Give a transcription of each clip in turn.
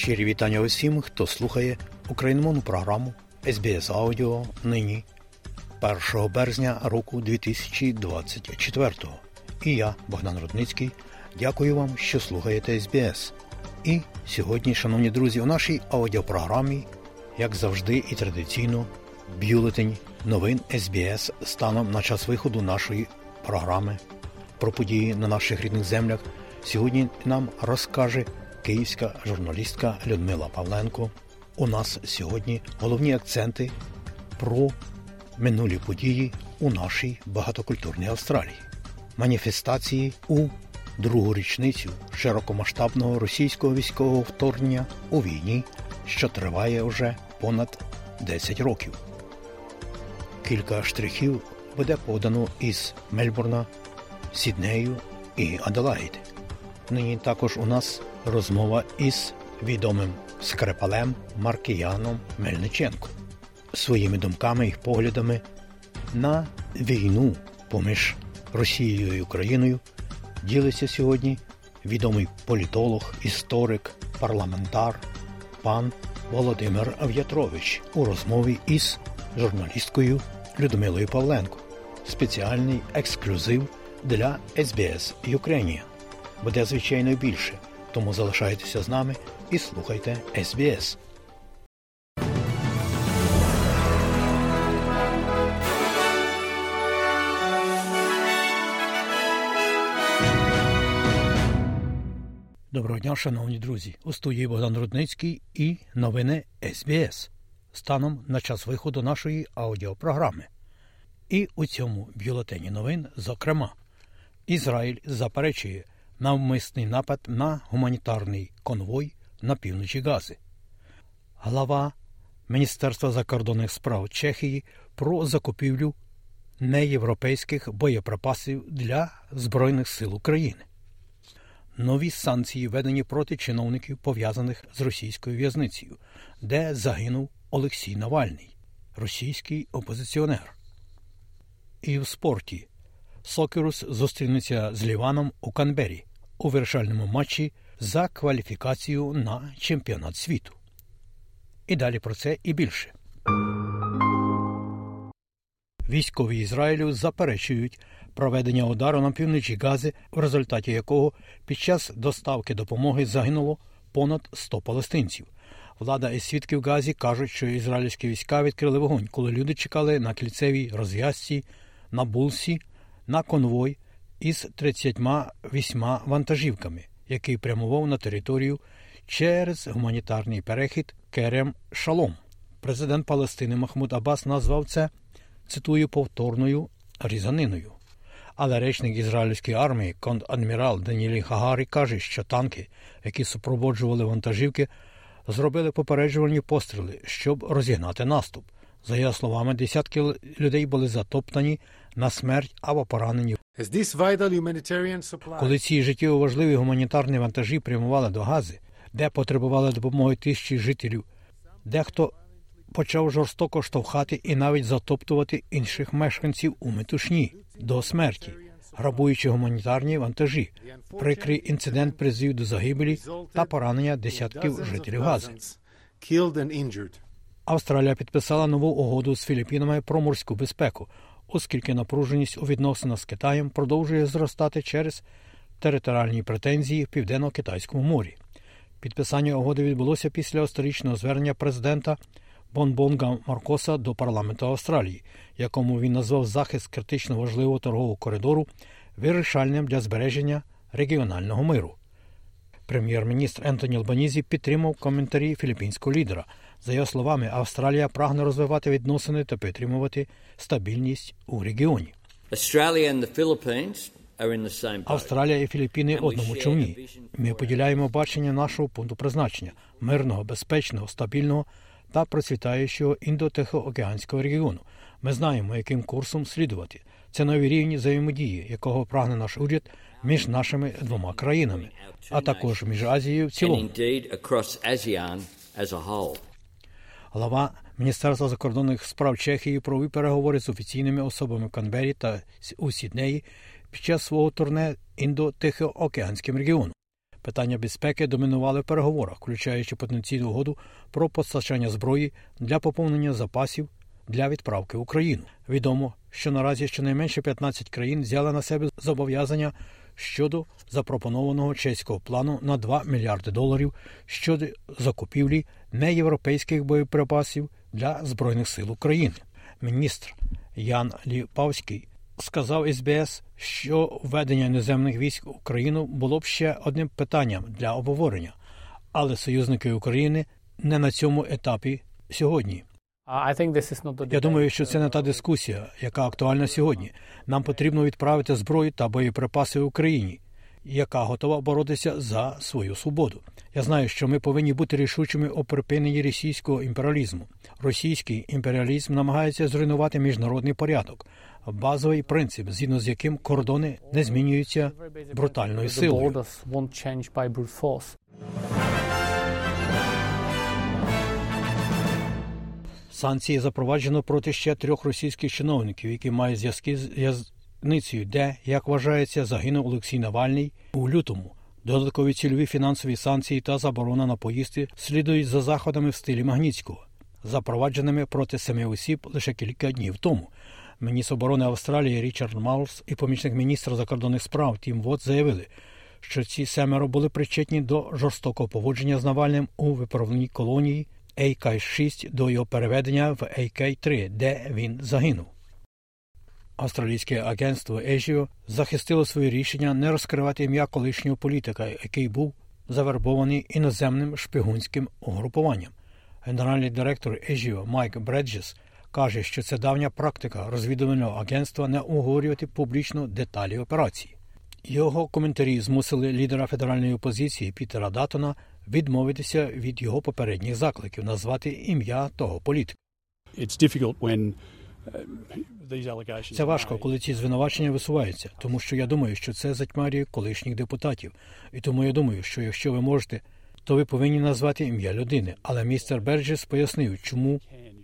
Щирі вітання усім, хто слухає україномовну програму SBS Audio нині 1 березня року 2024. І я, Богдан Рудницький, дякую вам, що слухаєте SBS. І сьогодні, шановні друзі, у нашій аудіопрограмі, як завжди і традиційно, бюлетень новин SBS станом на час виходу нашої програми про події на наших рідних землях. Сьогодні нам розкаже київська журналістка Людмила Павленко. У нас сьогодні головні акценти про минулі події у нашій багатокультурній Австралії, маніфестації у другу річницю широкомасштабного російського військового вторгнення у війні, що триває вже понад 10 років. Кілька штрихів буде подано із Мельбурна, Сіднею і Аделаїди. Нині також у нас розмова із відомим скрипалем Маркіяном Мельниченко своїми думками і поглядами на війну поміж Росією і Україною ділиться сьогодні відомий політолог, історик, парламентар пан Володимир Ав'ятрович у розмові із журналісткою Людмилою Павленко. Спеціальний ексклюзив для SBS Ukrainian. Буде звичайно більше, тому залишайтеся з нами і слухайте SBS. Доброго дня, шановні друзі. У студії Богдан Рудницький і новини СБС станом на час виходу нашої аудіопрограми. І у цьому бюлетені новин, зокрема, Ізраїль заперечує навмисний напад на гуманітарний конвой на півночі Гази. Глава Міністерства закордонних справ Чехії про закупівлю неєвропейських боєприпасів для Збройних сил України. Нові санкції введені проти чиновників, пов'язаних з російською в'язницею, де загинув Олексій Навальний, російський опозиціонер. І в спорті Сокерус зустрінеться з Ліваном у Канбері у вирішальному матчі за кваліфікацію на чемпіонат світу. І далі про це і більше. Військові Ізраїлю заперечують проведення удару на півночі Гази, в результаті якого під час доставки допомоги загинуло понад 100 палестинців. Влада і свідки в Газі кажуть, що ізраїльські війська відкрили вогонь, коли люди чекали на кільцевій розв'язці на Булсі на конвой із 38 вантажівками, який прямував на територію через гуманітарний перехід Керем Шалом. Президент Палестини Махмуд Аббас назвав це цитую повторною різаниною. Але речник ізраїльської армії, контадмірал Данілі Хагарі, каже, що танки, які супроводжували вантажівки, зробили попереджувальні постріли, щоб розігнати наступ. За його словами, десятки людей були затоптані на смерть або поранені. Коли ці життєво важливі гуманітарні вантажі прямували до Гази, де потребували допомоги тисячі жителів, дехто почав жорстоко штовхати і навіть затоптувати інших мешканців у метушні до смерті, грабуючи гуманітарні вантажі. Прикрий інцидент призвів до загибелі та поранення десятків жителів Гази. Австралія підписала нову угоду з Філіппінами про морську безпеку, оскільки напруженість у відносинах з Китаєм продовжує зростати через територіальні претензії в південно-китайському морі. Підписання угоди відбулося після історичного звернення президента Бонбонга Маркоса до парламенту Австралії, якому він назвав захист критично важливого торгового коридору вирішальним для збереження регіонального миру. Прем'єр-міністр Ентоні Албанізі підтримав коментарі філіппінського лідера. За його словами, Австралія прагне розвивати відносини та підтримувати стабільність у регіоні. Австралія і Філіппіни одному човні. Ми поділяємо бачення нашого пункту призначення мирного, безпечного, стабільного та процвітаючого індотихоокеанського регіону. Ми знаємо, яким курсом слідувати. Це нові рівні взаємодії, якого прагне наш уряд між нашими двома країнами, а також між Азією в цілому. Глава Міністерства закордонних справ Чехії провів переговори з офіційними особами в Канбері та у Сіднеї під час свого турне індо-тихоокеанським регіоном. Питання безпеки домінували в переговорах, включаючи потенційну угоду про постачання зброї для поповнення запасів для відправки в Україну. Відомо, що наразі щонайменше 15 країн взяли на себе зобов'язання щодо запропонованого чеського плану на 2 мільярди доларів щодо закупівлі неєвропейських боєприпасів для збройних сил України. Міністр Ян Ліпавський сказав СБС, що введення іноземних військ в Україну було б ще одним питанням для обговорення, але союзники України не на цьому етапі сьогодні. Я думаю, що це не та дискусія, яка актуальна сьогодні. Нам потрібно відправити зброю та боєприпаси Україні, яка готова боротися за свою свободу. Я знаю, що ми повинні бути рішучими у припиненні російського імперіалізму. Російський імперіалізм намагається зруйнувати міжнародний порядок, базовий принцип, згідно з яким кордони не змінюються брутальною силою. Санкції запроваджено проти ще трьох російських чиновників, які мають зв'язки з в'язницею, де, як вважається, загинув Олексій Навальний у лютому. Додаткові цільові фінансові санкції та заборона на поїзди слідують за заходами в стилі Магнітського, запровадженими проти семи осіб лише кілька днів тому. Міністр оборони Австралії Річард Маус і помічник міністра закордонних справ Тім Вот заявили, що ці семеро були причетні до жорстокого поводження з Навальним у виправленій колонії AK-6 до його переведення в AK-3, де він загинув. Австралійське агентство Ежіо захистило своє рішення не розкривати ім'я колишнього політика, який був завербований іноземним шпигунським угрупуванням. Генеральний директор Ежіо Майк Бреджес каже, що це давня практика розвідувального агентства не оговорювати публічно деталі операції. Його коментарі змусили лідера федеральної опозиції Пітера Датона відмовитися від його попередніх закликів назвати ім'я того політика. Uh, це важко, коли ці звинувачення висуваються, тому що я думаю, що це затьмарює колишніх депутатів. І тому я думаю, що якщо ви можете, то ви повинні назвати ім'я людини. Але містер Берджес пояснив, чому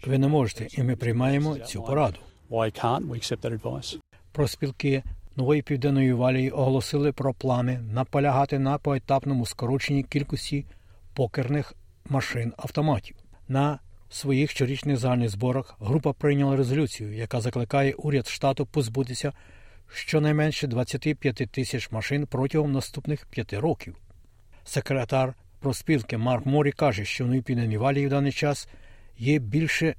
ви не можете, і ми приймаємо цю пораду. Про спілки нової південної валії оголосили про плани наполягати на поетапному скороченні кількості покерних машин автоматів. На своїх щорічних загальних зборах група прийняла резолюцію, яка закликає уряд штату позбутися щонайменше 25 тисяч машин протягом наступних п'яти років. Секретар профспілки Марк Морі каже, що в Новій Валлії в даний час є більше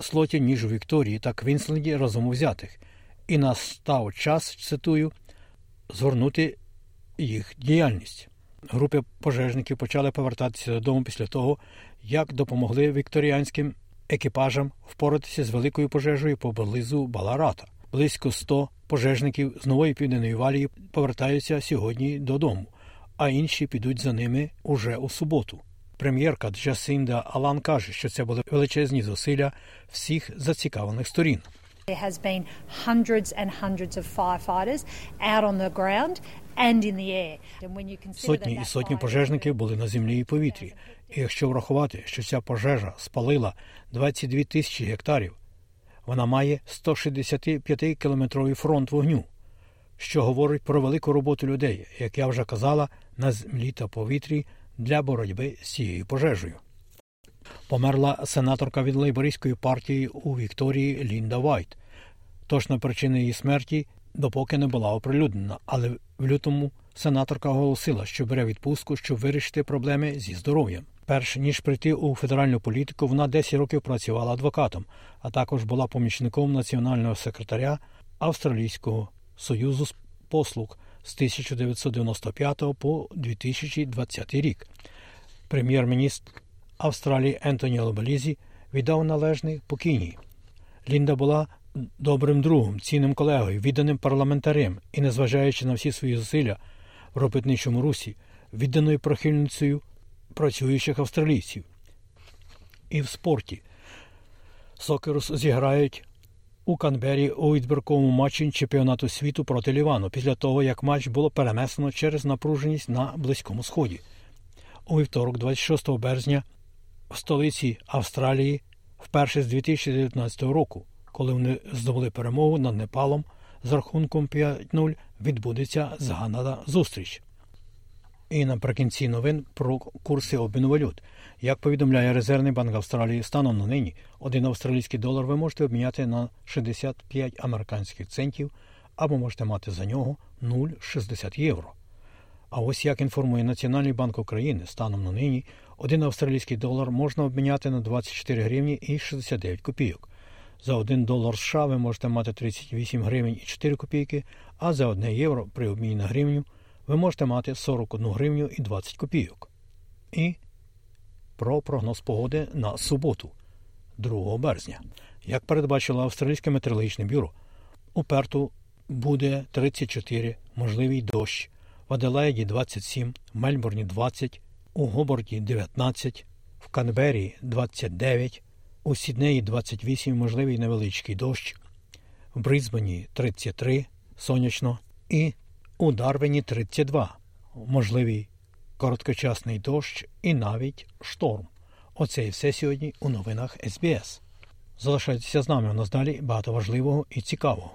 слотів, ніж у Вікторії та Квінсленді разом взятих, і настав час, цитую, згорнути їх діяльність. Групи пожежників почали повертатися додому після того, як допомогли вікторіанським екіпажам впоратися з великою пожежею поблизу Баларата. Близько 100 пожежників з нової південної валії повертаються сьогодні додому, а інші підуть за ними уже у суботу. Прем'єрка Джасинда Алан каже, що це були величезні зусилля всіх зацікавлених сторін. There has been hundreds and hundreds of firefighters out on the ground and in the air. Сотні і сотні пожежників були на землі і повітрі. І якщо врахувати, що ця пожежа спалила 22 тисячі гектарів, вона має 165 кілометровий фронт вогню, що говорить про велику роботу людей, як я вже казала, на землі та повітрі для боротьби з цією пожежею. Померла сенаторка від лейбористської партії у Вікторії Лінда Вайт. Точна причина її смерті допоки не була оприлюднена, але в лютому сенаторка оголосила, що бере відпустку, щоб вирішити проблеми зі здоров'ям. Перш ніж прийти у федеральну політику, вона 10 років працювала адвокатом, а також була помічником національного секретаря Австралійського союзу послуг з 1995 по 2020 рік. Прем'єр-міністр Австралії Ентоні Албалізі віддав належний покійній. Лінда була добрим другом, цінним колегою, відданим парламентарем і, незважаючи на всі свої зусилля в робітничому русі, відданою прихильницею працюючих австралійців. І в спорті Сокерус зіграють у Канбері у відбірковому матчі чемпіонату світу проти Лівану після того, як матч було перенесено через напруженість на Близькому Сході. У вівторок, 26 березня, в столиці Австралії вперше з 2019 року, коли вони здобули перемогу над Непалом з рахунком 5-0, відбудеться згадана зустріч. І наприкінці новин про курси обміну валют. Як повідомляє Резервний банк Австралії, станом на нині один австралійський долар ви можете обміняти на 65 американських центів або можете мати за нього 0,60 євро. А ось як інформує Національний банк України, станом на нині один австралійський долар можна обміняти на 24 гривні і 69 копійок. За 1 долар США ви можете мати 38 гривень і 4 копійки, а за 1 євро при обміні на гривню ви можете мати 41 гривню і 20 копійок. І про прогноз погоди на суботу, 2 березня. Як передбачило Австралійське метеорологічне бюро, у Перту буде 34, можливий дощ, в Аделаїді 27, в Мельбурні 20, у Гоборді 19, в Канбері 29, у Сіднеї 28, можливий невеличкий дощ, в Брисбені 33, сонячно і у Дарвіні 32, можливий короткочасний дощ і навіть шторм. Оце і все сьогодні у новинах СБС. Залишайтеся з нами у нас далі багато важливого і цікавого.